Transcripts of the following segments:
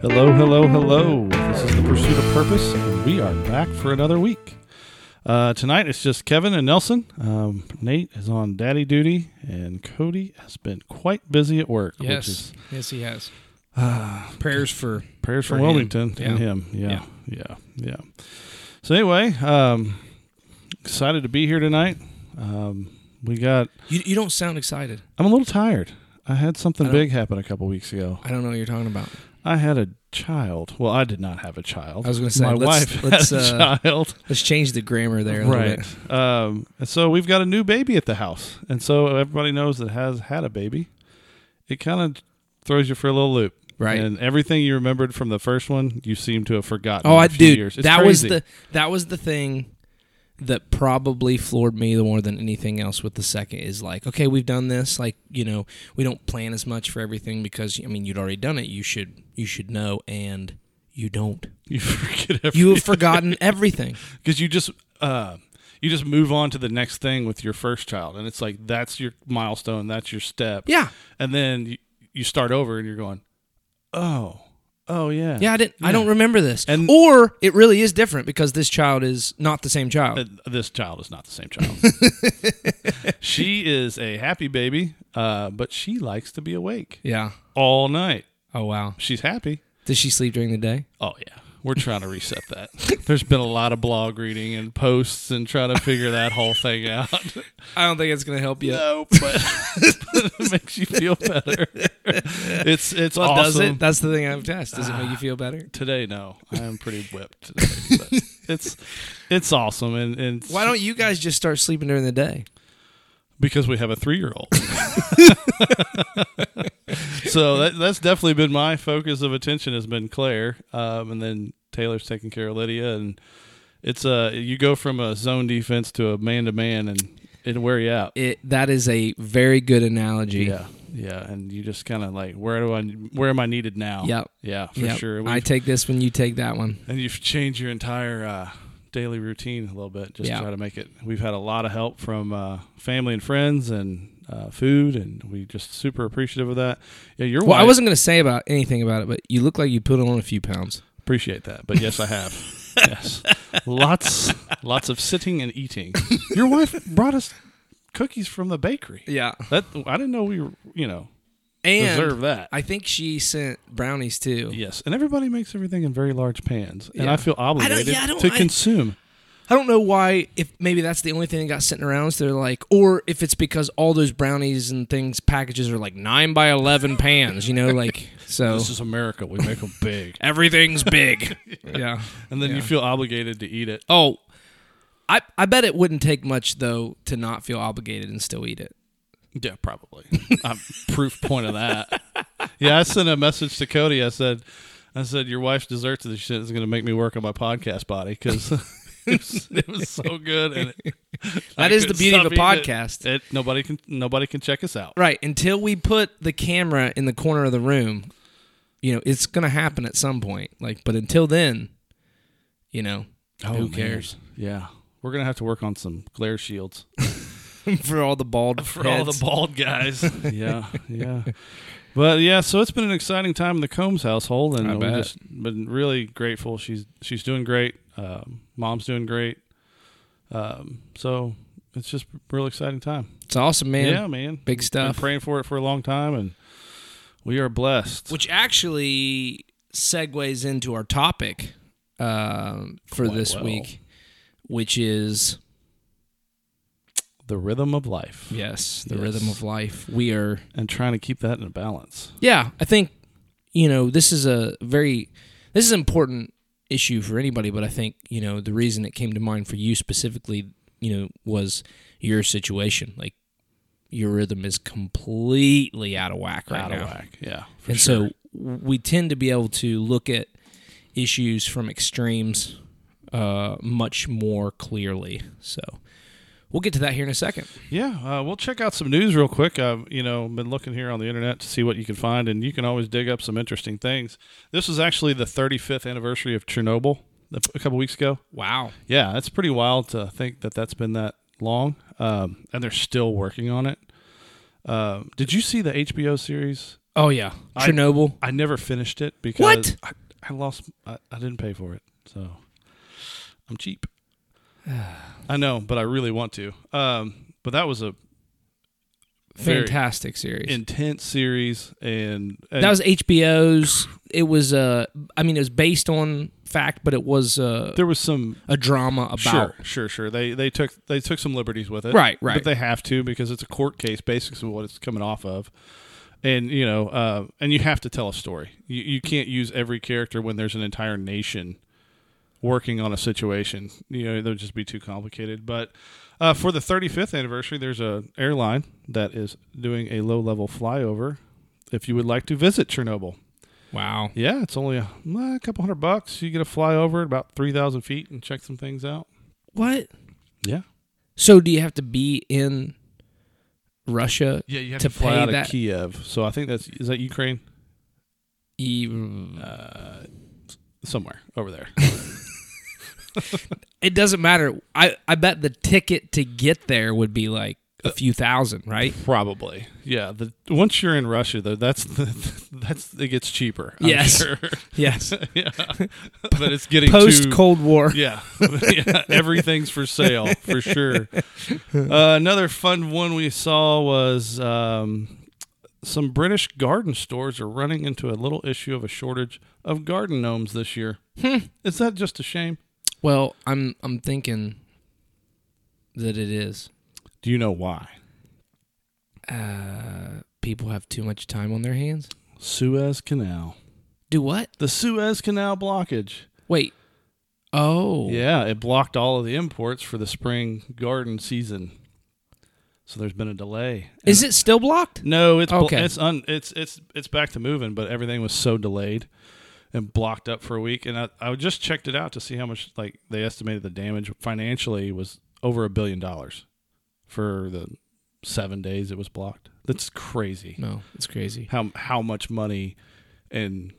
Hello, hello, hello. This is the Pursuit of Purpose, and we are back for another week. Uh, tonight it's just Kevin and Nelson. Um, Nate is on daddy duty, and Cody has been quite busy at work. Which Yes, is yes, he has. uh, Prayers for prayers For him. Wilmington Yeah. and him. Yeah, yeah, yeah, So anyway, um, excited to be here tonight. Um, we got. you. You don't sound excited. I'm a little tired. I had something I big happen a couple weeks ago. I don't know what you're talking about. I had a child. Well, I did not have a child. I was gonna say, my let's- wife let's, had a uh, child. Let's change the grammar there. A little Right. Bit. Um, and so we've got a new baby at the house, and so everybody knows that has had a baby. It kind of throws you for a little loop, Right. And everything you remembered from the first one, you seem to have forgotten. Oh, in a I dude, that was the that was the thing that probably floored me more than anything else with the second is like, okay, we've done this, like, you know, we don't plan as much for everything because I mean, you'd already done it. You should you should know and you don't. you forget everything. You have forgotten everything. because you just uh, you just move on to the next thing with your first child, and it's like that's your milestone, that's your step, Yeah. and then you, you start over, and you're going, oh, oh yeah, Yeah, I didn't I don't remember this. And- or it really is different because this child is not the same child. Uh, this child is not the same child. she is a happy baby, uh, but she likes to be awake yeah. all night. Oh wow. She's happy. Does she sleep during the day? Oh yeah, we're trying to reset that. There's been a lot of blog reading and posts and trying to figure that whole thing out. I don't think it's going to help you. No, but it makes you feel better. It's it's Well, awesome. does it? That's the thing I've tested. Does it make you ah, feel better? Today, no, I am pretty whipped. Today, but it's it's awesome, and and Why don't you guys just start sleeping during the day? Because we have a three year old. so that, that's definitely been my focus of attention has been Claire, um, and then Taylor's taking care of Lydia, and it's uh you go from a zone defense to a man to man, and it'll wear you out. It that is a very good analogy. Yeah, yeah, and you just kind of like where do I where am I needed now? Yep. yeah, for Yep. sure. I We've- take this one, you take that one. and you've changed your entire uh, daily routine a little bit just Yeah. try to make it. We've had a lot of help from uh, family and friends and uh, food and we just super appreciative of that. Yeah your Well, I wasn't going to say about anything about it, but you look like you put on a few pounds. appreciate that but yes i have. Yes. Lots lots of sitting and eating. Your wife brought us cookies from the bakery. Yeah. that i didn't know we were you know And deserve that I think she sent brownies too. yes and everybody makes everything in very large pans and Yeah. i feel obligated yeah, I to consume I don't know why. If maybe that's the only thing that got sitting around, so they're like, or if it's because all those brownies and things packages are like nine by eleven pans, you know, like so this is america we make them big everything's big. yeah. and then you feel obligated to eat it Oh, I I bet it wouldn't take much though to not feel obligated and still eat it. Yeah, probably. I'm proof point of that. Yeah, I sent a message to Cody. I said, I said your wife's desserts to this shit is going to make me work on my podcast body because it, was- it was so good. And it, That I is the beauty of a eating it. podcast. It, nobody can nobody can check us out. Right. Until we put the camera in the corner of the room, you know, it's gonna happen at some point. Like, but until then, you know, oh, who man. cares? Yeah, we're gonna have to work on some glare shields For all the bald for all the bald guys. yeah, yeah. But yeah, so it's been an exciting time in the Combs household, and we've just been really grateful. She's she's doing great. Um, mom's doing great. Um, so it's just a real exciting time. It's awesome, man. yeah, man. Big Been stuff. praying for it for a long time, and we are blessed. Which actually segues into our topic um, for Quite this well. week, which is the rhythm of life, yes, the Yes. rhythm of life. We are and trying to keep that in balance. Yeah, I think you know this is a very this is an important issue for anybody, but I think you know the reason it came to mind for you specifically, you know, was your situation. Like your rhythm is completely out of whack right Out now, of whack. Yeah, and sure. so we tend to be able to look at issues from extremes uh, much more clearly. So we'll get to that here in a second. Yeah, uh, we'll check out some news real quick. I've you know been looking here on the internet to see what you can find, and you can always dig up some interesting things. This was actually the 35th anniversary of Chernobyl a couple weeks ago. Wow. Yeah, it's pretty wild to think that that's been that long, um, and they're still working on it. Um, did you see the HBO series Oh yeah, I- Chernobyl. I never finished it because What? I, I lost. I, I didn't pay for it, so I'm cheap. I know, but I really want to. Um, but that was a Fantastic series. intense series, and, and that was HBO's. It was uh, I mean, it was based on fact, but it was uh, there was some a drama about. Sure, sure, sure. They they took they took some liberties with it, Right, right. But they have to because it's a court case, basically what it's coming off of. And you know, uh, and you have to tell a story. You you can't use every character when there's an entire nation working on a situation. You know, that would just be too complicated. But uh, for the 35th anniversary, there's a airline that is doing a low level flyover. If you would like to visit Chernobyl, Wow. yeah, it's only a, a couple hundred bucks. You get a flyover at about three thousand feet and check some things out. What? Yeah. So do you have to be in Russia? Yeah, you have to to, fly pay out of that- Kiev. So I think that's is that Ukraine You, uh, somewhere over there. it doesn't matter. I I bet the ticket to get there would be like a few thousand, right? Probably, yeah. The once you're in Russia, though, that's the that's it gets cheaper. I'm Yes. sure. Yes. yeah, but it's getting post Cold War. Yeah, yeah, everything's for sale for sure. Uh, another fun one we saw was um, some British garden stores are running into a little issue of a shortage of garden gnomes this year. Hmm. Is that just a shame? Well, I'm I'm thinking that it is. Do you know why? Uh, people have too much time on their hands. Suez Canal. Do what? The Suez Canal blockage. Wait. Oh. Yeah, it blocked all of the imports for the spring garden season. So there's been a delay. Is it still blocked? No, it's Okay. it's un, it's it's it's back to moving, but everything was so delayed and blocked up for a week. And I I just checked it out to see how much like they estimated the damage financially was over a billion dollars for the seven days it was blocked. That's crazy. No, it's crazy. How how much money and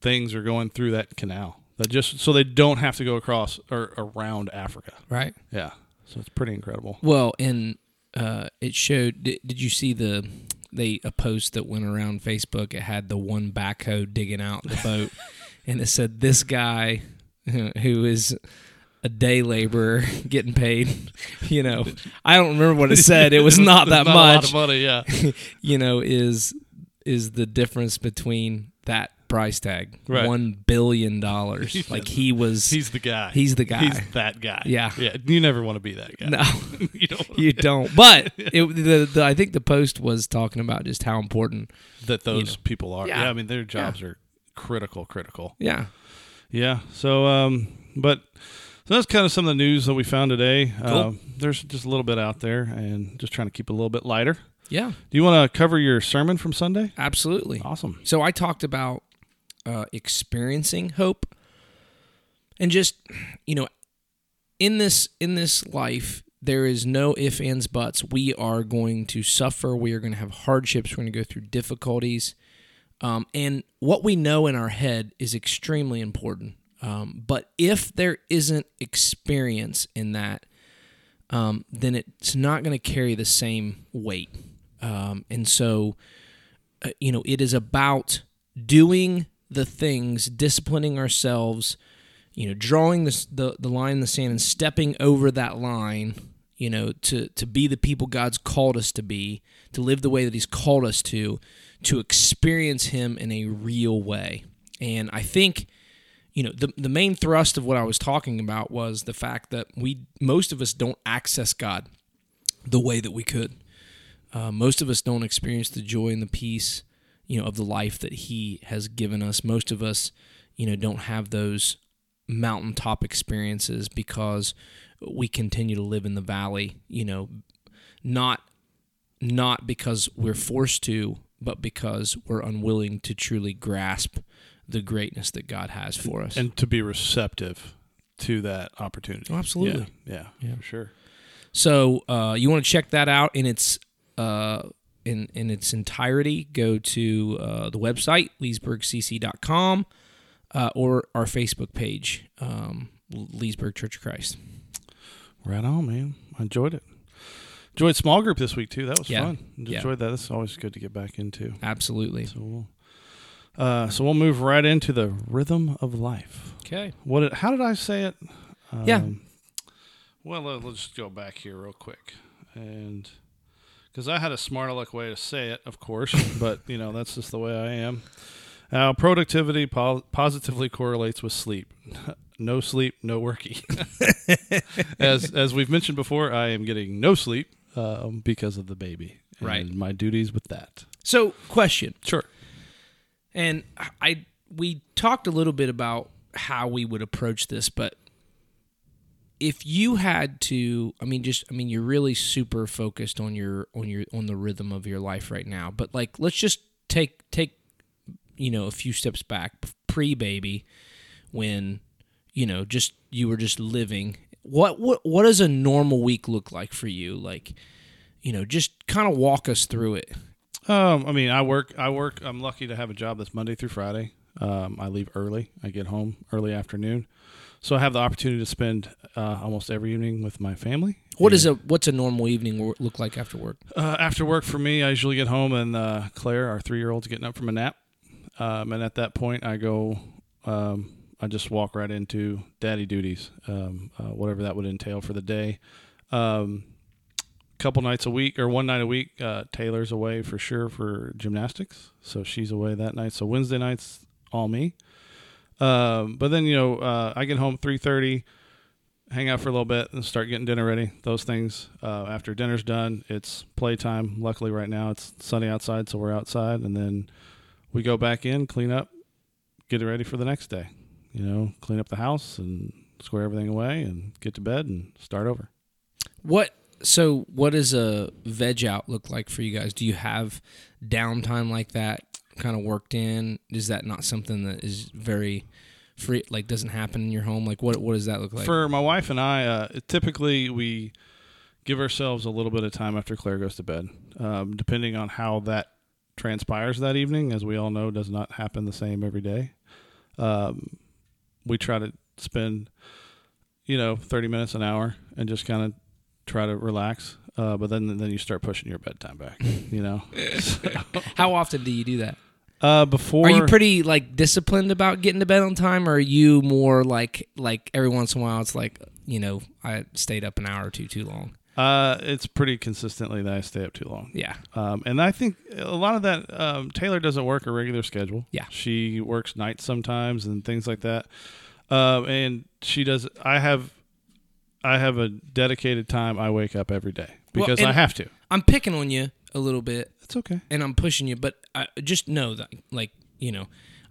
things are going through that canal that just so they don't have to go across or around Africa. Right. Yeah, so it's pretty incredible. Well, and uh, it showed. Did, did you see the they a post that went around Facebook? It had the one backhoe digging out the boat, and it said this guy who is a day laborer getting paid. You know, I don't remember what it said. It was not that Not a lot much. of money. Yeah. you know, is is the difference between that price tag Right. one billion dollars. like he was. He's the guy. He's the guy. He's that guy. Yeah. Yeah. You never want to be that guy. no. you don't. you don't. But it, the, the I think the post was talking about just how important. that those know. people are. Yeah. Yeah. I mean, their jobs are critical, critical. Yeah. Yeah. So, um, but so that's kind of some of the news that we found today. Uh, there's just a little bit out there, and just trying to keep it a little bit lighter. Yeah. Do you want to cover your sermon from Sunday? Absolutely. Awesome. So I talked about uh, experiencing hope, and just you know, in this in this life, there is no ifs ands buts. We are going to suffer. We are going to have hardships. We're going to go through difficulties, um, and what we know in our head is extremely important. Um, but if there isn't experience in that, um, then it's not going to carry the same weight. Um, and so, uh, you know, it is about doing the things, disciplining ourselves, you know, drawing the, the, the line in the sand and stepping over that line, you know, to, to be the people God's called us to be, to live the way that He's called us to, to experience Him in a real way. And I think, you know, the, the main thrust of what I was talking about was the fact that we, most of us don't access God the way that we could. Uh, most of us don't experience the joy and the peace, you know, of the life that He has given us. Most of us, you know, don't have those mountaintop experiences because we continue to live in the valley. You know, not not because we're forced to, but because we're unwilling to truly grasp the greatness that God has for us. And to be receptive to that opportunity. Oh, absolutely. Yeah. Yeah. Yeah. For sure. So uh, you want to check that out in its uh, in in its entirety. Go to uh, the website leesburgcc.com uh, or our Facebook page, um, Leesburg Church of Christ. Right on, man. I enjoyed it. Enjoyed small group this week too. That was Yeah. fun. Yeah. Enjoyed that. That's always good to get back into. Absolutely. So we'll, uh, so we'll move right into the rhythm of life. Okay. What? Did, how did I say it? Um, Yeah. Well, uh, let's just go back here real quick, and because I had a smart aleck way to say it, of course, but you know that's just the way I am. Uh, productivity po- positively correlates with sleep. no sleep, no worky. as as we've mentioned before, I am getting no sleep um, because of the baby. and Right. My duties with that. So, question. Sure. And I we talked a little bit about how we would approach this, but if you had to, I mean, just I mean, you're really super focused on your on your on the rhythm of your life right now. But like, let's just take take you know a few steps back, pre baby, when you know just you were just living. What what what does a normal week look like for you? Like, you know, just kind of walk us through it. Um, I mean, I work. I work. I'm lucky to have a job that's Monday through Friday. Um, I leave early. I get home early afternoon, so I have the opportunity to spend uh, almost every evening with my family. What is a what's a normal evening look like after work? Uh, after work for me, I usually get home and uh, Claire, our three year old's getting up from a nap, um, and at that point, I go. Um, I just walk right into daddy duties, um, uh, whatever that would entail for the day. Um, couple nights a week or one night a week, uh, Taylor's away for sure for gymnastics, so she's away that night. So Wednesday nights all me. Um, but then you know uh, I get home three thirty hang out for a little bit and start getting dinner ready. Those things. Uh, after dinner's done, it's playtime. Luckily, right now it's sunny outside, so we're outside, and then we go back in, clean up, get it ready for the next day. You know, clean up the house and square everything away, and get to bed and start over. What so what does a veg out look like for you guys? Do you have downtime like that kind of worked in? Is that not something that is very free like doesn't happen in your home? Like what what does that look like? For my wife and I, uh, typically we give ourselves a little bit of time after Claire goes to bed, um, depending on how that transpires that evening. As we all know, does not happen the same every day. Um, we try to spend, you know, thirty minutes an hour and just kind of try to relax. Uh, but then then you start pushing your bedtime back. You know, How often do you do that? uh, before Are you pretty like disciplined about getting to bed on time or are you more like like every once in a while it's like, you know, I stayed up an hour or two too long. uh, it's pretty consistently that I stay up too long. Yeah. Um, and I think a lot of that um, Taylor doesn't work a regular schedule. Yeah. she works nights sometimes and things like that. Um, and she does. I have, I have a dedicated time. I wake up every day Well, because I have to. I'm picking on you a little bit It's okay. and I'm pushing you, but I just know that, like, you know,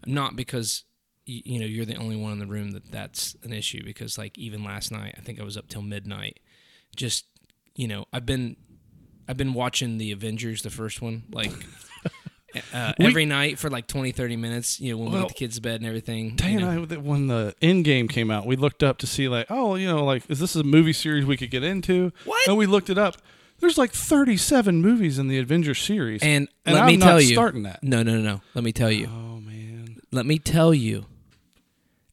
not because you, you know you're the only one in the room that that's an issue. Because like even last night, I think I was up till midnight. Just you know, I've been I've been watching the Avengers, the first one, like. Uh, We- every night for like 20 30 minutes you know when we Well, get the kids to bed and everything Tay you and know. I, when the end game came out, we looked up to see like, oh, you know, like is this a movie series we could get into? What? And we looked it up. There's like 37 movies in the Avengers series, and, and let I'm me not tell you starting that. no no no no let me tell you Oh man, let me tell you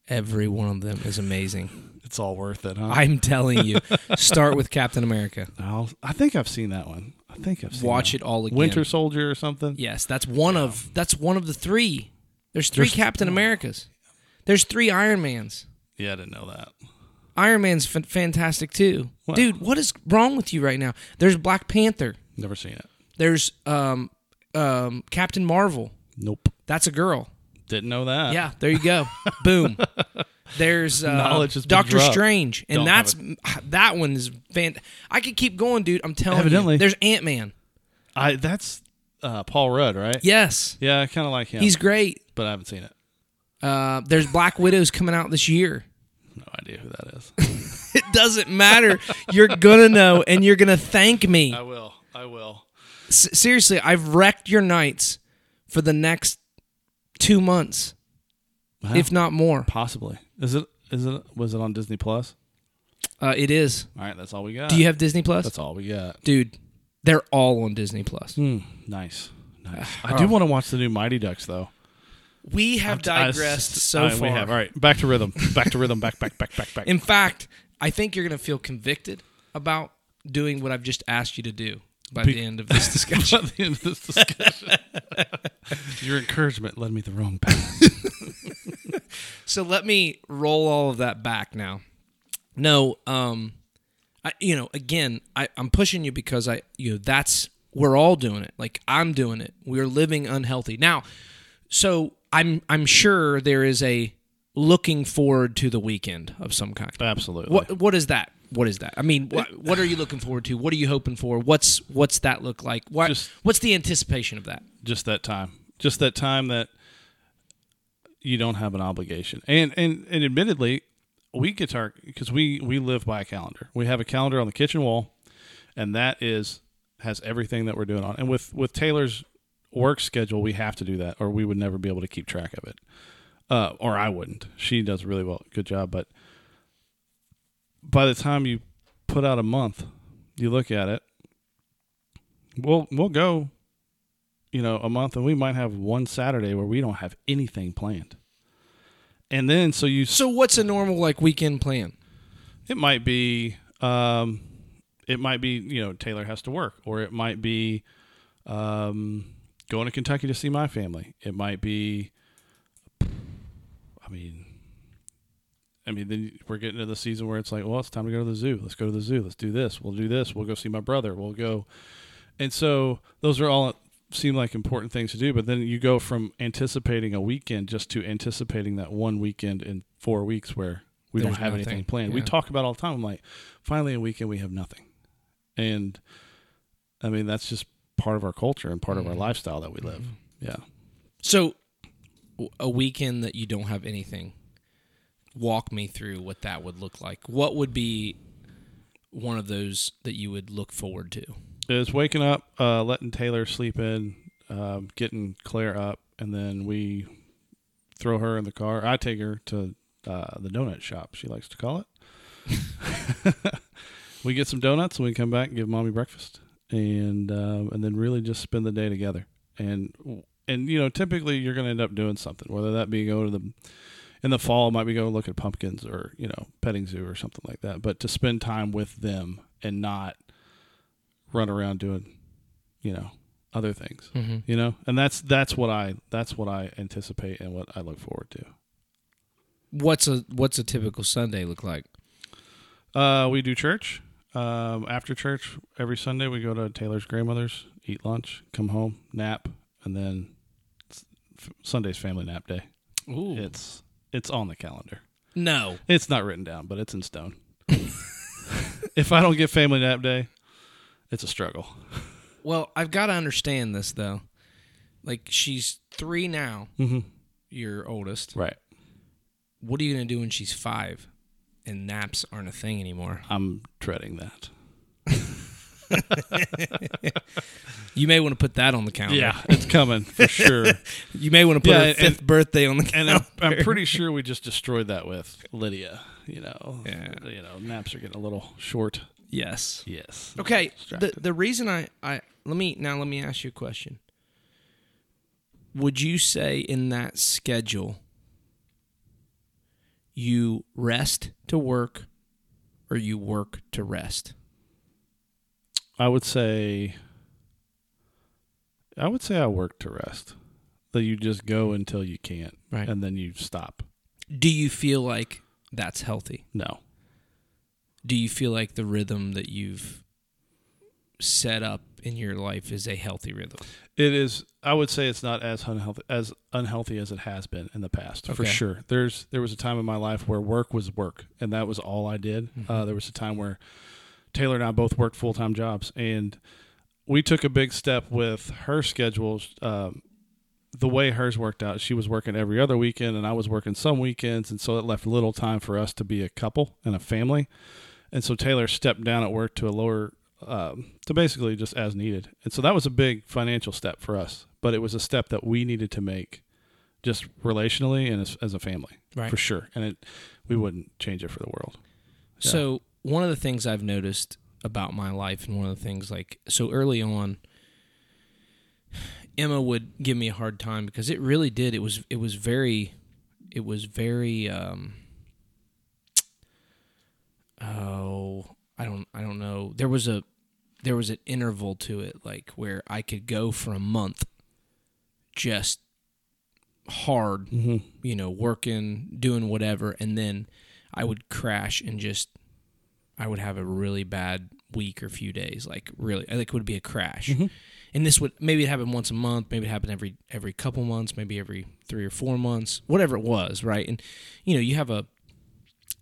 every one of them is amazing it's all worth it, huh? i'm telling you start with captain america I'll, I think I've seen that one. Think I've watch that it all again Winter Soldier or something. Yes, that's one of that's one of the three. There's three There's- Captain Americas. There's three Iron Mans. Yeah, I didn't know that. Iron Man's f- fantastic too, Wow. dude. What is wrong with you right now? There's Black Panther. Never seen it. There's um um Captain Marvel. Nope. That's a girl. Didn't know that. Yeah, there you go. Boom. There's uh, Knowledge has been Doctor dropped. Strange, and Don't that's that one's is fan. I could keep going, dude. I'm telling Evidently. you. There's Ant Man. I that's uh, Paul Rudd, right? Yes, Yeah, I kind of like him. he's great. but I haven't seen it. Uh, there's Black Widows coming out this year. No idea who that is. It doesn't matter. You're gonna know, and you're gonna thank me. I will. I will. S- seriously, I've wrecked your nights for the next two months, Wow. if not more. Possibly. Is it? Is it? Was it on Disney Plus? Uh, it is. All right, that's all we got. Do you have Disney Plus, That's all we got. dude? They're all on Disney Plus. Hmm. Nice. Nice. I do Oh. want to watch the new Mighty Ducks though. We have I- digressed so All right, far. We have. All right, back to rhythm. Back to rhythm. Back. Back. Back. Back. Back. In fact, I think you're gonna feel convicted about doing what I've just asked you to do by Be- the end of this discussion. At the end of this discussion, your encouragement led me the wrong path. so let me roll all of that back now. No, um, I, you know, again, I, I'm pushing you because I, you know, that's we're all doing it. Like I'm doing it. We're living unhealthy now. So I'm I'm sure there is a looking forward to the weekend of some kind. Absolutely. What what is that? What is that? I mean, what what are you looking forward to? What are you hoping for? What's what's that look like? What Just- what's the anticipation of that? just that time just that time that you don't have an obligation and and, and admittedly we get our because we we live by a calendar we have a calendar on the kitchen wall and that is has everything that we're doing on and with with taylor's work schedule we have to do that or we would never be able to keep track of it uh, or i wouldn't she does really well good job but by the time you put out a month you look at it we'll we'll go you know, a month, and we might have one Saturday where we don't have anything planned. And then, so you, So what's a normal like weekend plan? it might be, um, it might be, you know, Taylor has to work, or it might be, um, going to Kentucky to see my family. It might be, I mean, I mean, then we're getting to the season where it's like, well, it's time to go to the zoo. Let's go to the zoo. Let's do this. We'll do this. We'll go see my brother. We'll go. And so those are all seem like important things to do, but then you go from anticipating a weekend just to anticipating that one weekend in four weeks where we There's don't have nothing. anything planned. We talk about all the time. I'm like, finally a weekend we have nothing. And I mean, that's just part of our culture and part of our Mhm. lifestyle that we live. Yeah. So a weekend that you don't have anything. Walk me through what that would look like. What would be one of those that you would look forward to? Is waking up, uh, letting Taylor sleep in, um, getting Claire up, and then we throw her in the car. I take her to uh, the donut shop, she likes to call it. we get some donuts and we come back and give mommy breakfast, and um, and then really just spend the day together. And and you know, typically you're going to end up doing something, whether that be go to the in the fall, might be go look at pumpkins or you know petting zoo or something like that. But to spend time with them and not run around doing, you know, other things. Mm-hmm. You know, and that's that's what I that's what I anticipate and what I look forward to. What's a what's a typical Sunday look like? Uh, we do church. Um, after church every Sunday, we go to Taylor's grandmother's, eat lunch, come home, nap, and then Sunday's family nap day. Ooh. It's it's on the calendar. no. It's not written down, but it's in stone. if I don't get family nap day, it's a struggle. Well, I've got to understand this though. Like she's three now, Mm-hmm. your oldest. Right. What are you gonna do when she's five, and naps aren't a thing anymore? I'm dreading that. You may want to put that on the calendar. Yeah, it's coming for sure. You may want to put Yeah, her and- fifth birthday on the And. I'm, I'm pretty sure we just destroyed that with Lydia. You know, Yeah. you know, naps are getting a little short. yes. Yes. Okay. The the reason I I let me now let me ask you a question. Would you say in that schedule you rest to work or you work to rest? I would say. I would say I work to rest. That you just go until you can't, Right. and then you stop. Do you feel like that's healthy? No, Do you feel like the rhythm that you've set up in your life is a healthy rhythm? it is. I would say it's not as unhealthy as unhealthy as it has been in the past, for sure. There's there was a time in my life where work was work, and that was all I did. Uh, there was a time where Taylor and I both worked full time jobs, and we took a big step with her schedule. Um, the way hers worked out, she was working every other weekend, and I was working some weekends, and so it left little time for us to be a couple and a family. And so Taylor stepped down at work to a lower, um, to basically just as needed. And so that was a big financial step for us, but it was a step that we needed to make, just relationally and as, as a family, Right. for sure. And it, we wouldn't change it for the world. Yeah. So one of the things I've noticed about my life, and one of the things like so early on, Emma would give me a hard time because it really did. It was it was very, it was very. um Oh, I don't I don't know. There was a there was an interval to it like where I could go for a month just hard, Mm-hmm. you know, working, doing whatever and then I would crash and just I would have a really bad week or few days like really I think it would be a crash. Mhm. And this would maybe it happened once a month, maybe it happened every every couple months, maybe every 3 or 4 months, whatever it was, right? And you know, you have a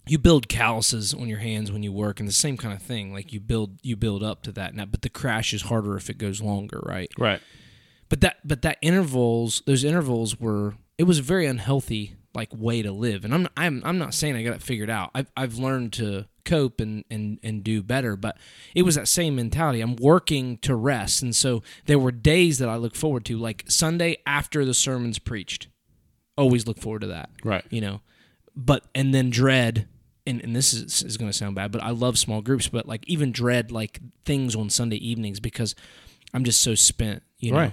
you build calluses on your hands when you work and the same kind of thing like you build you build up to that now but the crash is harder if it goes longer right Right. but that but that intervals those intervals were it was a very unhealthy like way to live and i'm i'm, I'm not saying i got it figured out i've, I've learned to cope and, and and do better but it was that same mentality i'm working to rest and so there were days that i look forward to like sunday after the sermon's preached always look forward to that Right. you know but and then dread and, and this is, is going to sound bad but i love small groups but like even dread like things on sunday evenings because i'm just so spent you know Right.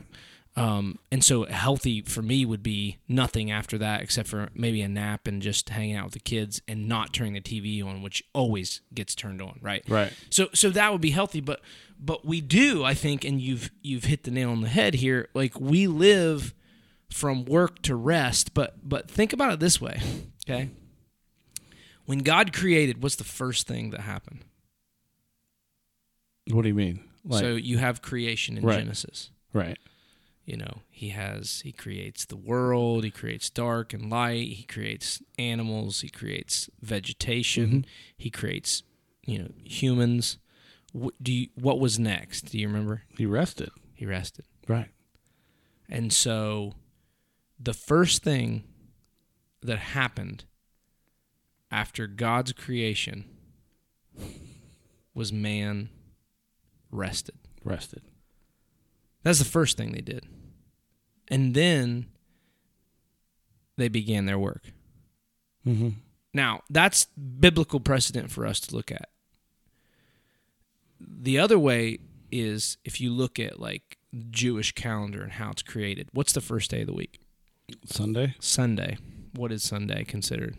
Um, and so healthy for me would be nothing after that except for maybe a nap and just hanging out with the kids and not turning the tv on which always gets turned on right Right. so so that would be healthy, but but we do, I think, and you've you've hit the nail on the head here. Like we live from work to rest, but but think about it this way, okay? When God created, what's the first thing that happened? What do you mean? Like, so you have creation in Right. Genesis. right. You know, he has he creates the world, he creates dark and light, he creates animals, he creates vegetation, Mhm. he creates, you know, humans. What do you, what was next? Do you remember? He rested. He rested. Right. And so the first thing that happened after God's creation was man rested. Rested. That's the first thing they did. And then they began their work. Mm-hmm. Now, that's biblical precedent for us to look at. The other way is if you look at like Jewish calendar and how it's created. What's the first day of the week? Sunday, Sunday. What is Sunday considered?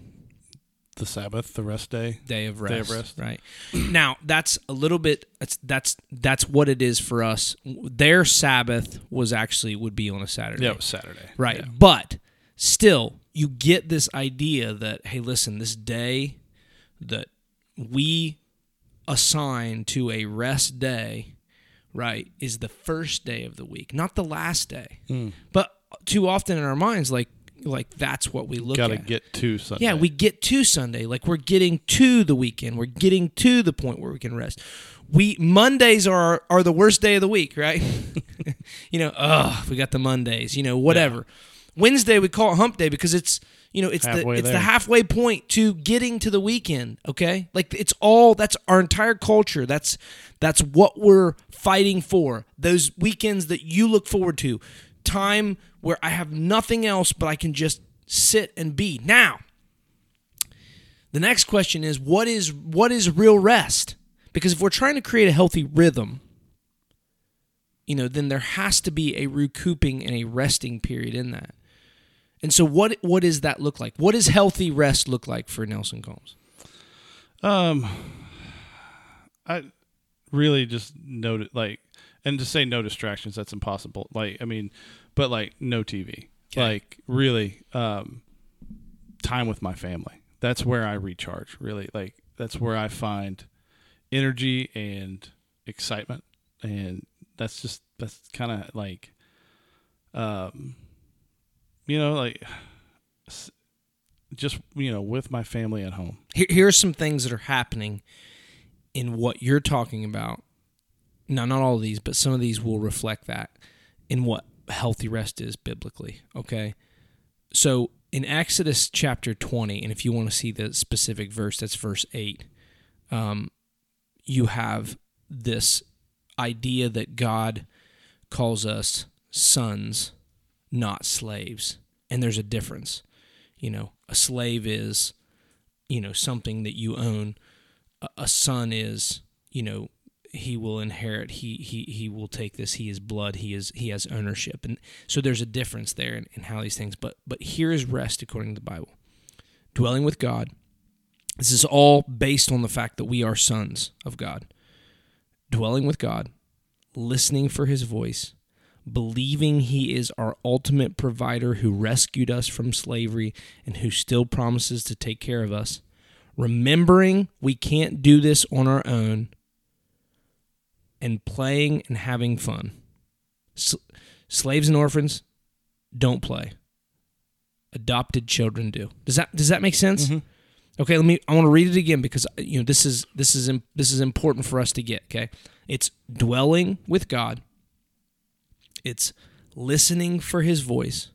The Sabbath, the rest day. Day of rest. Day of rest. Right. now, that's a little bit that's that's that's what it is for us. Their Sabbath was actually would be on a Saturday. Yeah, it was Saturday. Right. Yeah. But still, you get this idea that, hey, listen, this day that we assign to a rest day, right, is the first day of the week, not the last day. Mm. But too often in our minds, like, like that's what we look Got to at. get to Sunday. Yeah, we get to Sunday. Like we're getting to the weekend. We're getting to the point where we can rest. We Mondays are are the worst day of the week, right? you know, ugh, we got the Mondays. You know, whatever. Wednesday we call it Hump Day because it's you know it's the Halfway it's the halfway point to getting to the weekend. Okay, like it's all that's our entire culture. That's that's what we're fighting for. Those weekends that you look forward to, time where I have nothing else but I can just sit and be. Now, the next question is what is what is real rest? Because if we're trying to create a healthy rhythm, you know, then there has to be a recouping and a resting period in that. And so what what does that look like? What does healthy rest look like for Nelson Combs? Um, I really just noted like, and to say no distractions, that's impossible. Like, I mean, but like no TV. Okay. Like really, um, time with my family. That's where I recharge. Really, like that's where I find energy and excitement, and that's just that's kind of like, um, you know, like. Just you know, with my family at home. Here, here are some things that are happening in what you're talking about. Now, not all of these, but some of these will reflect that in what healthy rest is biblically. Okay. So in Exodus chapter 20, and if you want to see the specific verse, that's verse 8, um, you have this idea that God calls us sons, not slaves. And there's a difference. You know, a slave is, you know, something that you own. A, a son is, you know, he will inherit. He he he will take this. He is blood. He is he has ownership, and so there's a difference there in, in how these things. But but here is rest according to the Bible: dwelling with God, This is all based on the fact that we are sons of God, dwelling with God, listening for his voice, believing he is our ultimate provider who rescued us from slavery and who still promises to take care of us, remembering we can't do this on our own, and playing and having fun. Slaves and orphans don't play. Adopted children do. Does that does that make sense? Mm-hmm. Okay, let me. I want to read it again because uh, you know this is this is this is important for us to get. Okay, it's dwelling with God. It's listening for His voice.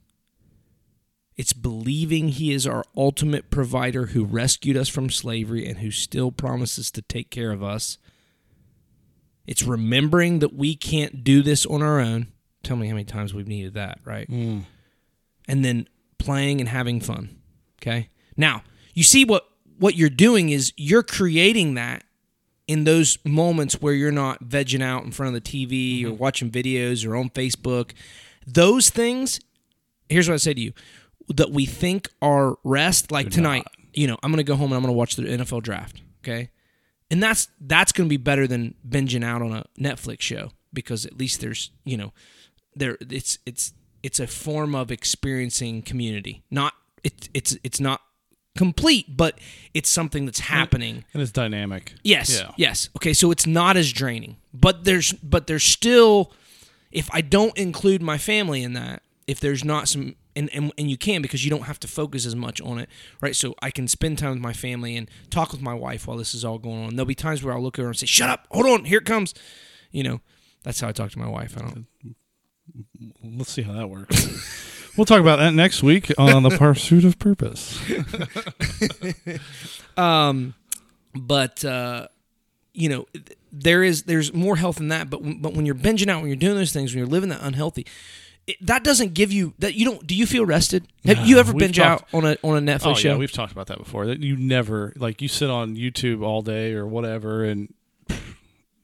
It's believing He is our ultimate provider who rescued us from slavery and who still promises to take care of us. It's remembering that we can't do this on our own. Tell me how many times we've needed that, right? Mm. and then playing and having fun. Okay. Now, you see what what you're doing is you're creating that in those moments where you're not vegging out in front of the TV or watching videos or on Facebook. Those things, here's what I say to you that we think are rest, like tonight, you know, I'm going to go home and I'm going to watch the NFL draft. Okay. And that's that's going to be better than binging out on a Netflix show because at least there's, you know, there it's it's it's a form of experiencing community. Not it, it's it's not complete, but it's something that's happening. And it's dynamic. Yes. Yeah. Yes. Okay, so it's not as draining. But there's but there's still if I don't include my family in that, if there's not some and, and, and you can because you don't have to focus as much on it, right? So I can spend time with my family and talk with my wife while this is all going on. There'll be times where I'll look at her and say, "Shut up! Hold on, here it comes." You know, that's how I talk to my wife. I don't. Let's see how that works. we'll talk about that next week on the Pursuit of Purpose. Um, but uh, you know, th- there is there's more health in that. But but when you're binging out, when you're doing those things, when you're living that unhealthy, it, that doesn't give you that you don't. Do you feel rested? Have No, you ever binge talked- out on a on a Netflix Oh show? yeah, we've talked about that before. That you never like you sit on YouTube all day or whatever and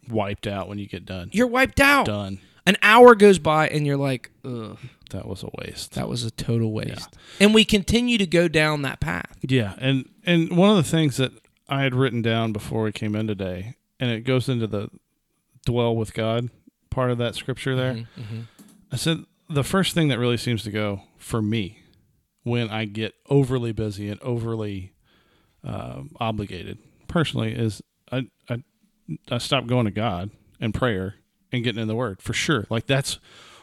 wiped out when you get done. you're wiped out. Done. An hour goes by and you're like, ugh, That was a waste. that was a total waste. And we continue to go down that path. Yeah, and and one of the things that I had written down before we came in today, and it goes into the dwell with God part of that scripture there. Mm-hmm. I said the first thing that really seems to go for me when I get overly busy and overly um obligated personally is I, I I stop going to God and prayer and getting in the Word for sure. Like that's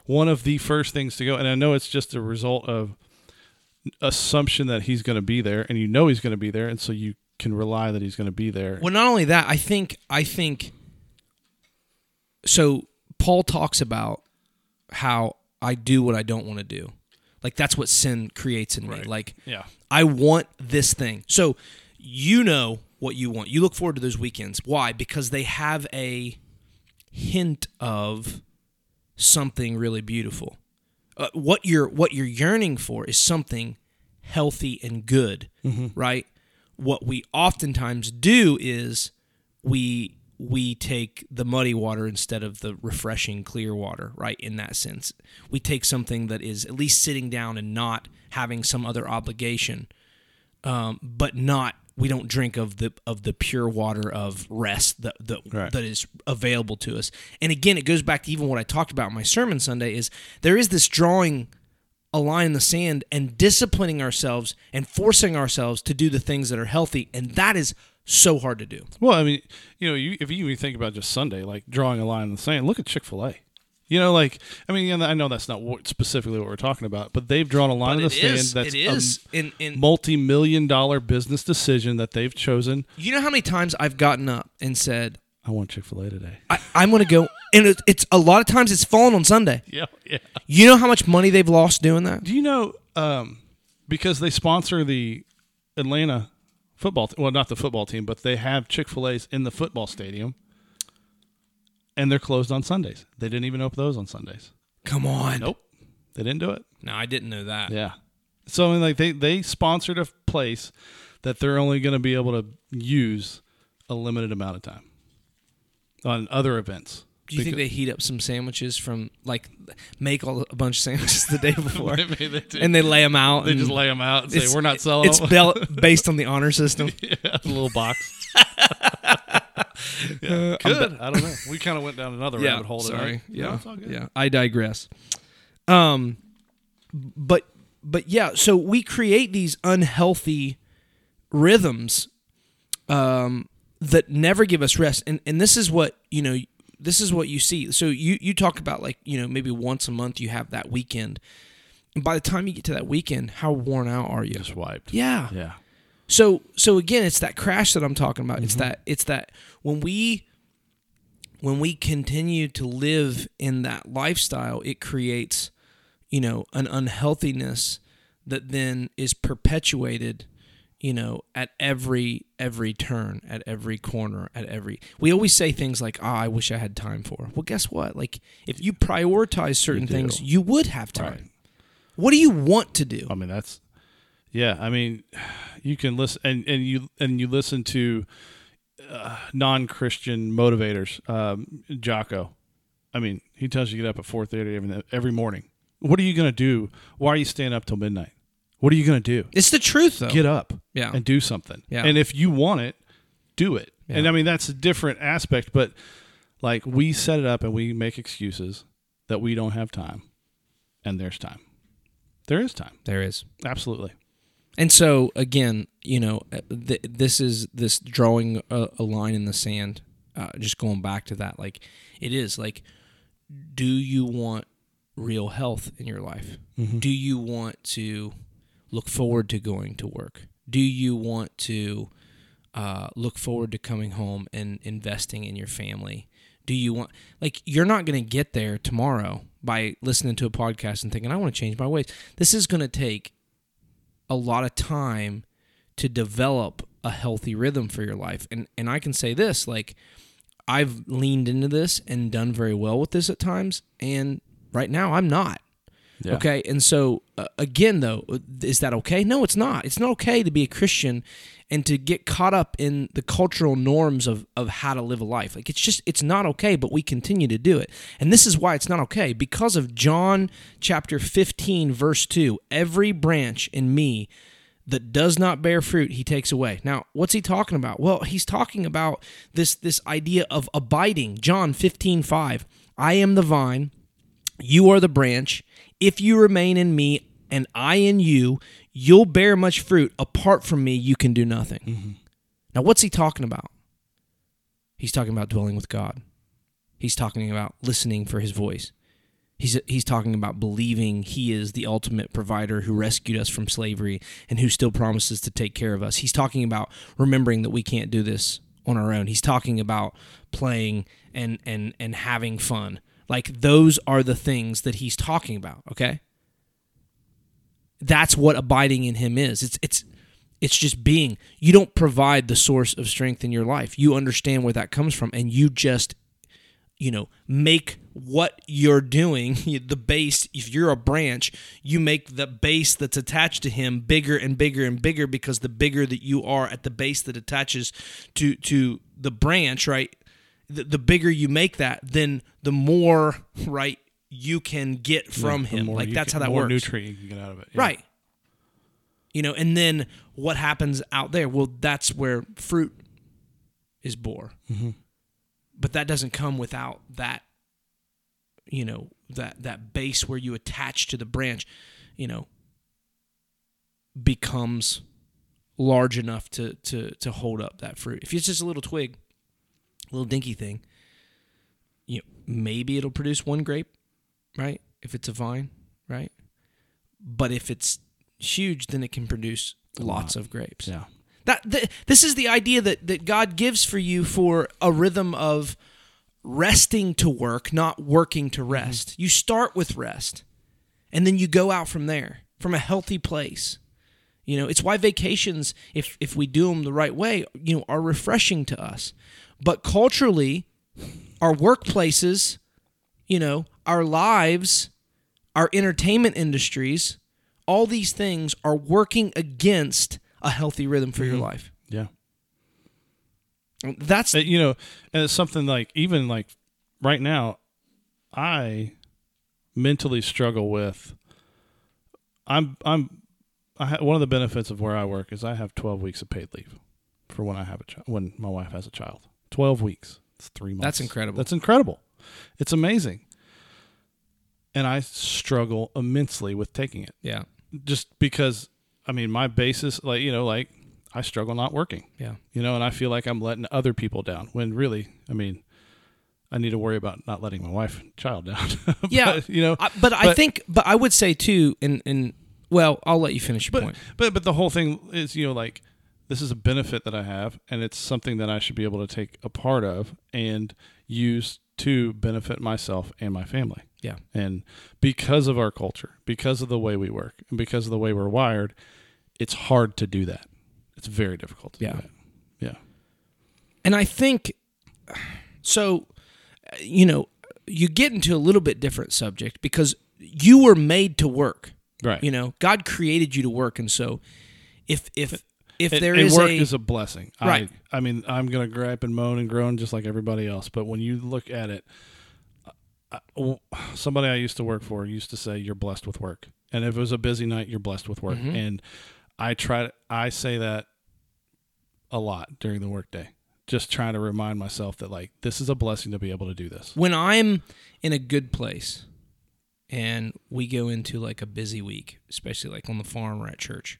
one of the first things to go. And I know it's just a result of assumption that He's going to be there, and you know He's going to be there, and so you can rely that He's going to be there. Well, not only that, I think I think so Paul talks about how I do what I don't want to do. Like that's what sin creates in me. Like yeah, I want this thing. So you know what you want. You look forward to those weekends. Why? Because they have a hint of something really beautiful. Uh, what you're what you're yearning for is something healthy and good, right? What we oftentimes do is we we take the muddy water instead of the refreshing clear water, right? In that sense, we take something that is at least sitting down and not having some other obligation, um, but not we don't drink of the of the pure water of rest that that, Right. that is available to us. And again, it goes back to even what I talked about in my sermon Sunday is there is this drawing a line in the sand and disciplining ourselves and forcing ourselves to do the things that are healthy, and that is so hard to do. Well, I mean, you know, you, if you even think about just Sunday, like drawing a line in the sand, look at Chick Fil A. You know, like I mean, I know that's not what, specifically what we're talking about, but they've drawn a line in the sand that's it is. In, a in, multi-million dollar business decision that they've chosen. you know how many times I've gotten up and said, I want Chick Fil A today. I, I'm going to go, and it, it's a lot of times it's fallen on Sunday. Yeah, yeah. You know how much money they've lost doing that? Do you know um, because they sponsor the Atlanta football? Well, not the football team, but they have Chick Fil A's in the football stadium, and they're closed on Sundays. They didn't even open those on Sundays. Come on. Nope, they didn't do it. No, I didn't know that. Yeah. So I mean, like they they sponsored a place that they're only going to be able to use a limited amount of time on other events. Do you think they heat up some sandwiches from like make all a bunch of sandwiches the day before Maybe they do. and they lay them out? they and just lay them out and say we're not selling It's them. bel- based on the honor system. yeah, a little box. yeah, Uh, I'm good. I don't know. We kind of went down another yeah, rabbit hole. sorry. Tonight. Yeah, No, it's all good. yeah. I digress. Um, but but yeah, so we create these unhealthy rhythms, um, that never give us rest, and and this is what you know. This is what you see. So you you talk about like you know maybe once a month you have that weekend, and by the time you get to that weekend, how worn out are you? Just wiped. Yeah. Yeah. So so again, it's that crash that I'm talking about. Mm-hmm. It's that it's that when we when we continue to live in that lifestyle, it creates, you know, an unhealthiness that then is perpetuated, you know, at every every turn, at every corner, at every. We always say things like, "Ah, I wish I had time for." Well, guess what? Like if you prioritize certain do. things, you would have time. Right. What do you want to do? I mean, that's yeah. I mean, you can listen and, and you and you listen to uh, non-Christian motivators. Um, Jocko, I mean, he tells you to get up at four thirty every every morning. What are you going to do? Why are you staying up till midnight? What are you going to do? It's the truth, though. Get up yeah. and do something. Yeah. And if you want it, do it. Yeah. And I mean, that's a different aspect, but like we set it up and we make excuses that we don't have time, and there's time. There is time. there is. Absolutely. And so again, you know, uh, th- this is this drawing a, a line in the sand. Uh, just going back to that, like it is like, do you want real health in your life? Do you want to look forward to going to work? Do you want to uh, look forward to coming home and investing in your family? Do you want like you're not going to get there tomorrow by listening to a podcast and thinking I want to change my ways. This is going to take a lot of time to develop a healthy rhythm for your life. And and I can say this, like I've leaned into this and done very well with this at times and right now I'm not. Yeah. Okay? And so uh, again though, is that okay? No, it's not. It's not okay to be a Christian and to get caught up in the cultural norms of of how to live a life. Like it's just it's not okay, but we continue to do it. And this is why it's not okay because of John chapter 15 verse 2. Every branch in me that does not bear fruit he takes away now what's he talking about well he's talking about this this idea of abiding john 15 5 i am the vine you are the branch if you remain in me and i in you you'll bear much fruit apart from me you can do nothing now what's he talking about he's talking about dwelling with god he's talking about listening for his voice He's, he's talking about believing he is the ultimate provider who rescued us from slavery and who still promises to take care of us. He's talking about remembering that we can't do this on our own. He's talking about playing and and and having fun. Like those are the things that he's talking about, okay? That's what abiding in him is. It's it's it's just being. You don't provide the source of strength in your life. You understand where that comes from and you just you know make what you're doing the base if you're a branch you make the base that's attached to him bigger and bigger and bigger because the bigger that you are at the base that attaches to to the branch right the, the bigger you make that then the more right you can get from The him like that's can- how that more works nutrient you can get out of it. Yeah. Right. You know, and then what happens out there? Well, that's where fruit is bore. Mm-hmm. But that doesn't come without that, you know, that that base where you attach to the branch, you know, becomes large enough to to to hold up that fruit. If it's just a little twig, little dinky thing, you know, maybe it'll produce one grape, right? If it's a vine, right? But if it's huge, then it can produce lots of grapes. Yeah. That th- this is the idea that that God gives for you for a rhythm of resting to work, not working to mm-hmm. rest. You start with rest, and then you go out from there from a healthy place. You know, it's why vacations, if if we do them the right way, you know, are refreshing to us. But culturally, our workplaces, you know, our lives, our entertainment industries, all these things are working against a healthy rhythm for your life. Yeah. That's Uh, you know, and it's something like even like right now, I mentally struggle with. I'm I'm I ha- one of the benefits of where I work is I have 12 weeks of paid leave for when I have a child when my wife has a child. 12 weeks. It's 3 months. That's incredible. That's incredible. It's amazing. And I struggle immensely with taking it yeah. just because I mean my basis like you know like I struggle not working Yeah. you know and I feel like I'm letting other people down when really I mean I need to worry about not letting my wife and child down But, Yeah. you know I, but, I think, but I would say too, and and well, I'll let you finish your but point. but but the whole thing is you know like this is a benefit that I have and it's something that I should be able to take a part of and use to benefit myself and my family Yeah. And because of our culture, because of the way we work, and because of the way we're wired, it's hard to do that. It's very difficult to Yeah. do that. Yeah. And I think so. You know, you get into a little bit different subject because you were made to work. Right. You know, God created you to work, and so if if if and, there and is work a is a blessing. Right. I, I mean, I'm going to gripe and moan and groan just like everybody else. But when you look at it, I- somebody I used to work for used to say, "You're blessed with work," and if it was a busy night, you're blessed with work. Mhm. And I try. I say that a lot during the workday, just trying to remind myself that like this is a blessing to be able to do this. when I'm in a good place and we go into like a busy week, especially like on the farm or at church,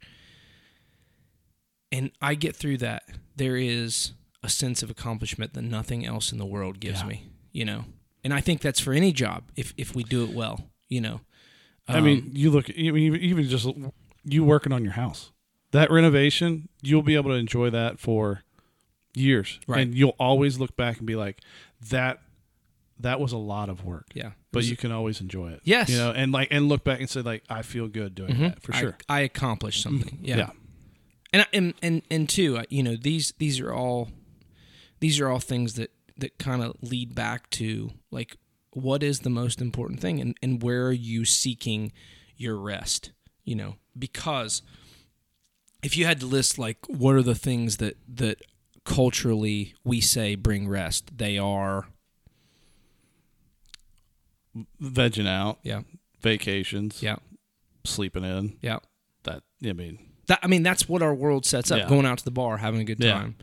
and I get through that, there is a sense of accomplishment that nothing else in the world gives Yeah. me, you know? And I think that's for any job if, if we do it well, you know? I mean, Um, you look. I mean, even just you working on your house, that renovation, you'll be able to enjoy that for years, Right. And you'll always look back and be like, that. That was a lot of work, yeah. but you can always enjoy it. Yes. you know, and like and look back and say like, I feel good doing Mhm. that for I- sure. I, accomplished something. Yeah. yeah, and and and and two, you know, these these are all these are all things that that kind of lead back to like what is the most important thing and and where are you seeking your rest, you know? Because if you had to list like what are the things that that culturally we say bring rest, they are vegging out, yeah, vacations, yeah, sleeping in. yeah. That I mean, That I mean that's what our world sets up, Yeah. going out to the bar, having a good Yeah. time,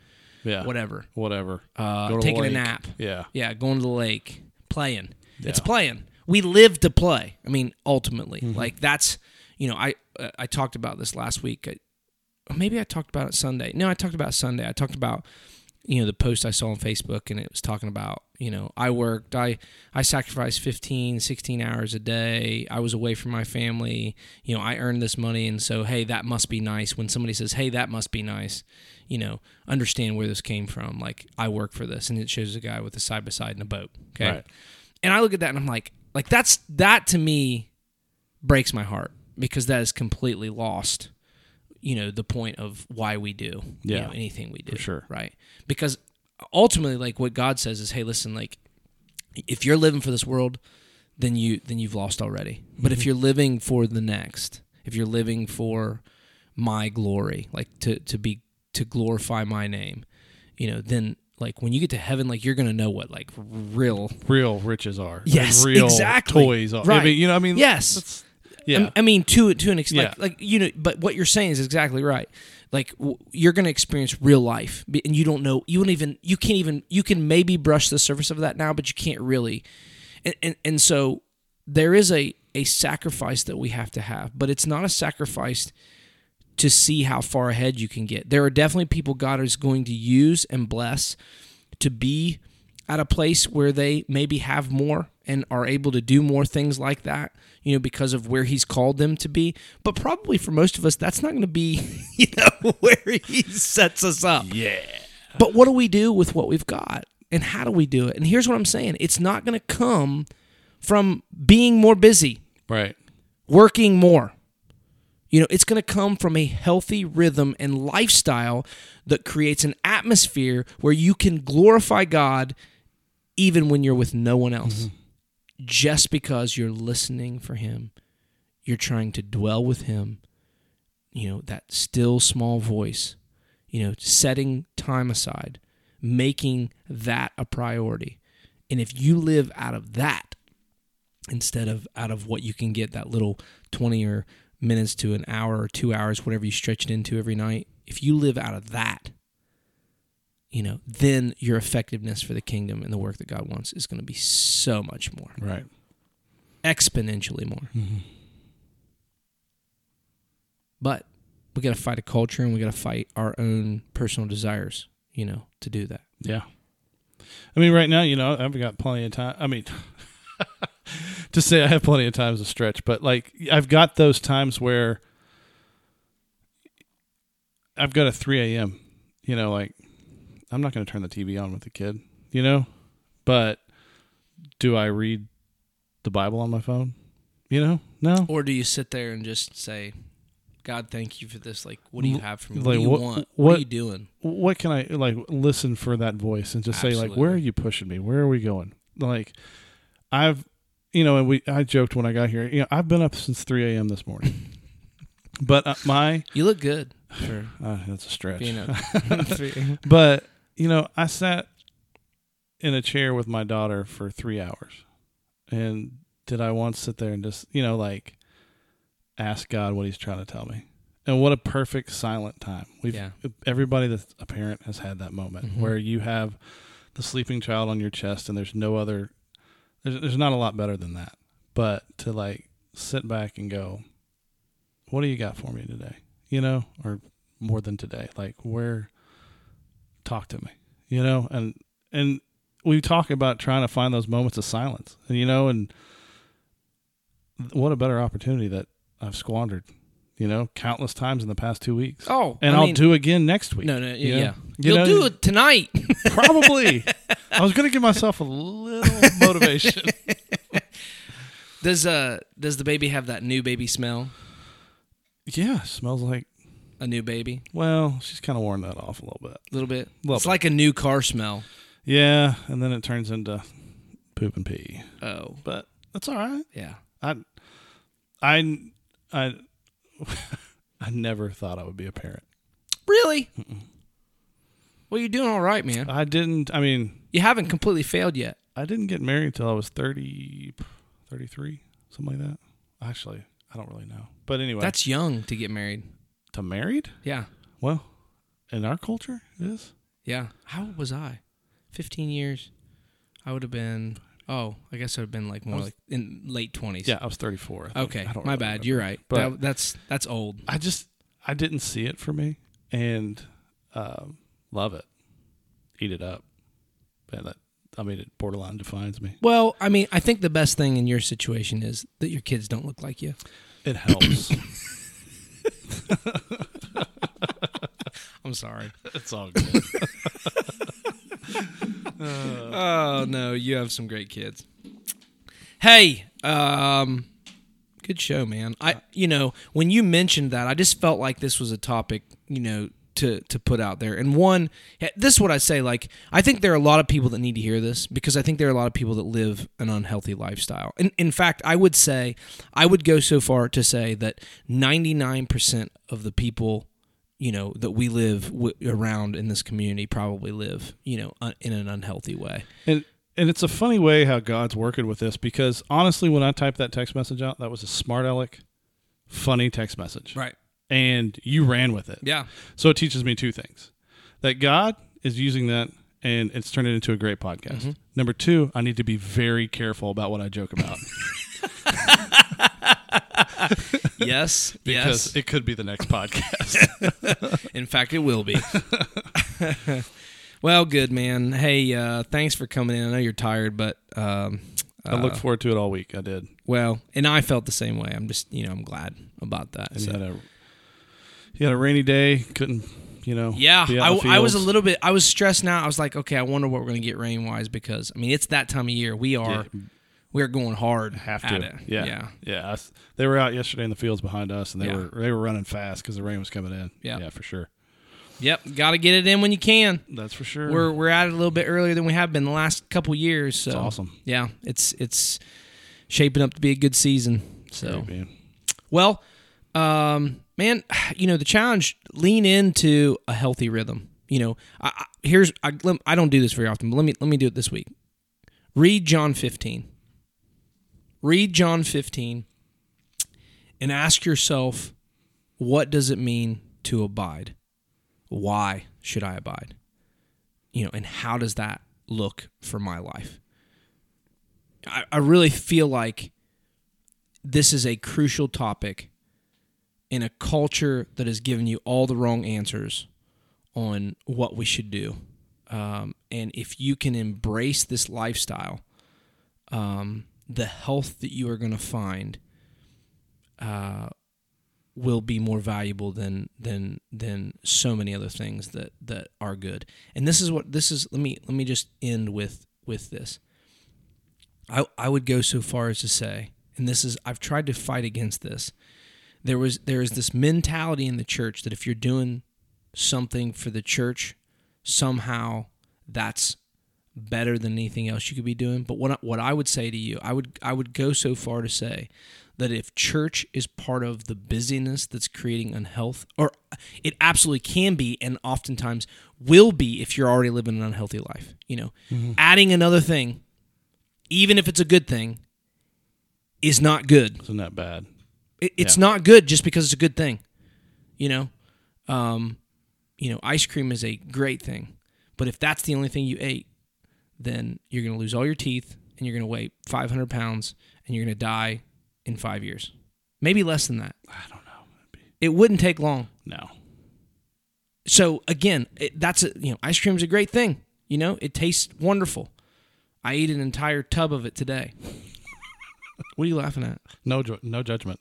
yeah, whatever. whatever. Uh, Go to the taking a lake. nap. Yeah, Yeah, going to the lake, playing. It's Yeah. playing. We live to play. I mean, ultimately, Mm-hmm. like that's you know, I uh, I talked about this last week. I, or maybe I talked about it Sunday. No, I talked about it Sunday. I talked about you know the post I saw on Facebook and it was talking about you know I worked I I sacrificed 15 16 hours a day. I was away from my family. You know I earned this money and so hey that must be nice. When somebody says hey that must be nice you know understand where this came from. Like I work for this and it shows a guy with a side by side in a boat okay? Right. and I look at that and I'm like like that's that to me breaks my heart because that is completely lost you know the point of why we do you know, anything we do for sure. right because ultimately like what god says is hey listen like if you're living for this world then you then you've lost already but Mm-hmm. if you're living for the next if you're living for my glory like to to be to glorify my name you know then like when you get to heaven like you're gonna know what like real real riches are. Yes, and real exactly. Toys are. I Right. mean, you know, I mean, Yes. Yeah, I, I mean, to to an extent, Yeah. like, like you know, but what you're saying is exactly right. Like w- you're going to experience real life, and you don't know. You don't even. You can't even. You can maybe brush the surface of that now, but you can't really. And and, and so there is a a sacrifice that we have to have, but it's not a sacrifice to see how far ahead you can get. There are definitely people God is going to use and bless to be at a place where they maybe have more and are able to do more things like that, you know, because of where he's called them to be. But probably for most of us, that's not going to be, you know, where he sets us up. yeah, But what do we do with what we've got? And how do we do it? And here's what I'm saying it's not going to come from being more busy, right. working more. You know, it's going to come from a healthy rhythm and lifestyle that creates an atmosphere where you can glorify God even when you're with no one else. Mm-hmm. Just because you're listening for Him, you're trying to dwell with Him, you know, that still small voice, you know, setting time aside, making that a priority. And if you live out of that instead of out of what you can get that little 20 or minutes to an hour or 2 hours whatever you stretch it into every night, if you live out of that, you know, then your effectiveness for the kingdom and the work that God wants is going to be so much more, Right. exponentially more. Mm-hmm. But we got to fight a culture and we got to fight our own personal desires, you know, to do that. Yeah. I mean, right now, you know, I've got plenty of time. I mean, to say I have plenty of times to stretch, but like I've got those times where I've got a 3 a.m. You know, like I'm not going to turn the TV on with the kid, you know, but do I read the Bible on my phone? You know, no. Or do you sit there and just say, God, thank you for this. Like, what do you have for me? like, what do you what- want? What, what- are you doing? what can I like listen for that voice and just say like where are you pushing me? Where are we going? Like I've you know, and we I joked when I got here, you know, I've been up since 3 a.m. this morning. but uh, my You look good for uh, that's a stretch. But you know, I sat in a chair with my daughter for three hours, and did I once sit there and just you know like ask God what He's trying to tell me? And what a perfect silent time. We've Yeah. everybody that's a parent has had that moment Mhm. where you have the sleeping child on your chest, and there's no other. There's, there's not a lot better than that, but to like sit back and go, "What do you got for me today?" You know, or more than today. Like where talk to me you know and and we talk about trying to find those moments of silence and you know and what a better opportunity that i've squandered you know countless times in the past two weeks Oh, and I will do again next week No, no, you yeah. You You'll know, do it tonight. probably i was going to give myself a little motivation does uh does the baby have that new baby smell? yeah smells like A new baby, well she's kind of worn that off a little bit a little bit. Little it's bit. like a new car smell. yeah and then it turns into poop and pee Oh, but that's all right yeah. I, I, I, I never thought I would be a parent. Really? Well, you're doing all right, man. I didn't. I mean, You haven't completely failed yet. I didn't get married till I was 30, 33, something like that. Actually, I don't really know. But anyway, That's young to get married. To married. Yeah. Well, in our culture, it is. Yeah. How old was I? 15 years. I would have been, oh, I guess I would have been like more was- like in late 20s. Yeah, I was thirty four. I. Okay. I don't My really bad. remember. You're right. But- That- that's that's old. I just I didn't see it for me, and um, love it, eat it up. And that I mean, it borderline defines me. Well, I mean, I think the best thing in your situation is that your kids don't look like you. It helps. I'm sorry. it's all good. Oh no, you have some great kids. Hey, um good show, man. I you know, when you mentioned that, I just felt like this was a topic, you know, to to put out there. And one this is what I say like I think there are a lot of people that need to hear this because I think there are a lot of people that live an unhealthy lifestyle. And in fact, I would say I would go so far to say that 99% of the people you know that we live w- around in this community probably live you know un- in an unhealthy way And and it's a funny way how God's working with this because honestly, when I typed that text message out, that was a smart aleck, funny text message, right and you ran with it. yeah So it teaches me two things: that God is using that, and it's turned it into a great podcast. Mm-hmm. Number two, I need to be very careful about what I joke about yes because yes it could be the next podcast. in fact it will be well good man hey uh thanks for coming in i know you're tired but um I look uh, forward to it all week. I did, well and i felt the same way i'm just you know i'm glad about that and so. you had a you had a rainy day. Couldn't you know? Yeah, be out in the I, I was a little bit. I was stressed out. I was like, okay, I wonder what we're going to get rain wise because I mean it's that time of year. We are Yeah. we are going hard. have to. it. Yeah, yeah. yeah. I they were out yesterday in the fields behind us, and they Yeah. were they were running fast because the rain was coming in. Yeah. yeah, for sure. Yep, got to get it in when you can. That's for sure. We're we're at it a little bit earlier than we have been the last couple years. So It's awesome. Yeah, it's it's shaping up to be a good season. So Great, well, um, man, you know the challenge: lean into a healthy rhythm. You know, I, I, here's I, I don't do this very often, but let me let me do it this week. Read John 15. Read John 15 and ask yourself what does it mean to abide? Why should I abide? You know, and how does that look for my life? I, I really feel like this is a crucial topic in a culture that has given you all the wrong answers on what we should do. Um, and if you can embrace this lifestyle, um, the health that you are going to find uh, will be more valuable than than than so many other things that that are good. And this is what this is. Let me let me just end with with this. I I would go so far as to say, and this is I've tried to fight against this. There was there is this mentality in the church that if you're doing something for the church, somehow that's better than anything else you could be doing. But what I, what I would say to you, I would I would go so far to say that if church is part of the busyness that's creating unhealth, or it absolutely can be, and oftentimes will be if you're already living an unhealthy life. You know, mm-hmm. adding another thing, even if it's a good thing, is not good. Isn't that bad? It, it's Yeah. not good just because it's a good thing. You know, um, you know, ice cream is a great thing, but if that's the only thing you ate, then you're going to lose all your teeth and you're going to weigh 500 pounds and you're going to die in five years, maybe less than that. I don't know. It wouldn't take long. No. So again, it, that's a, you know, ice cream's a great thing. You know, it tastes wonderful. I ate an entire tub of it today. what are you laughing at? No, no judgment.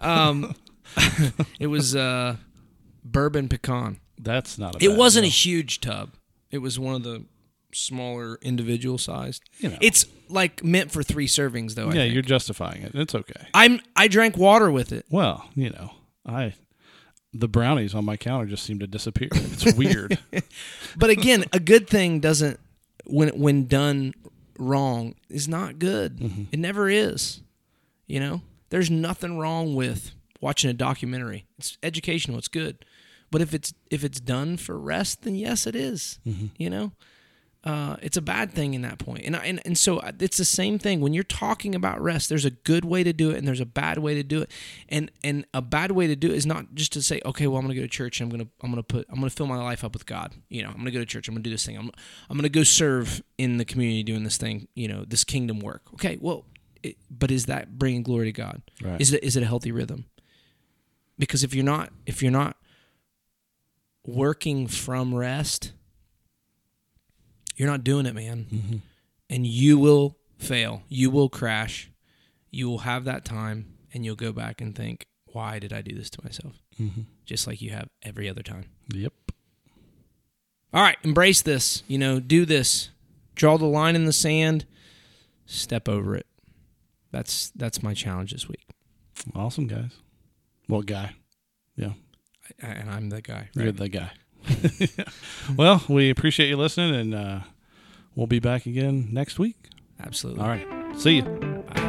Um, it was uh, bourbon pecan. That's not a. It bad wasn't a huge tub. It was one of the smaller individual sized. You know. It's like meant for three servings though. I yeah, think. you're justifying it. It's okay. I'm I drank water with it. Well, you know, I the brownies on my counter just seem to disappear. It's weird. But again, a good thing doesn't when when done wrong is not good. Mm-hmm. It never is. You know, there's nothing wrong with watching a documentary. It's educational. It's good. But if it's if it's done for rest, then yes, it is. Mm-hmm. You know, uh, it's a bad thing in that point. And, I- and and so it's the same thing when you're talking about rest. There's a good way to do it, and there's a bad way to do it. And and a bad way to do it is not just to say, okay, well, I'm gonna go to church. And I'm gonna I'm gonna put I'm gonna fill my life up with God. You know, I'm gonna go to church. I'm gonna do this thing. I'm I'm gonna go serve in the community doing this thing. You know, this kingdom work. Okay, well, but is that bringing glory to God? Right. Is it is it a healthy rhythm? Because if you're not if you're not working from rest, you're not doing it, man. Mm-hmm. And you will fail. You will crash. You will have that time and you'll go back and think, why did I do this to myself? Mm-hmm. Just like you have every other time. Yep. All right, embrace this. You know, do this. Draw the line in the sand. Step over it that's that's my challenge this week. Awesome guys. What well, guy? Yeah. I, and I'm the guy. Right? You're the guy. well, we appreciate you listening, and uh, we'll be back again next week. Absolutely. All right. See you. Bye.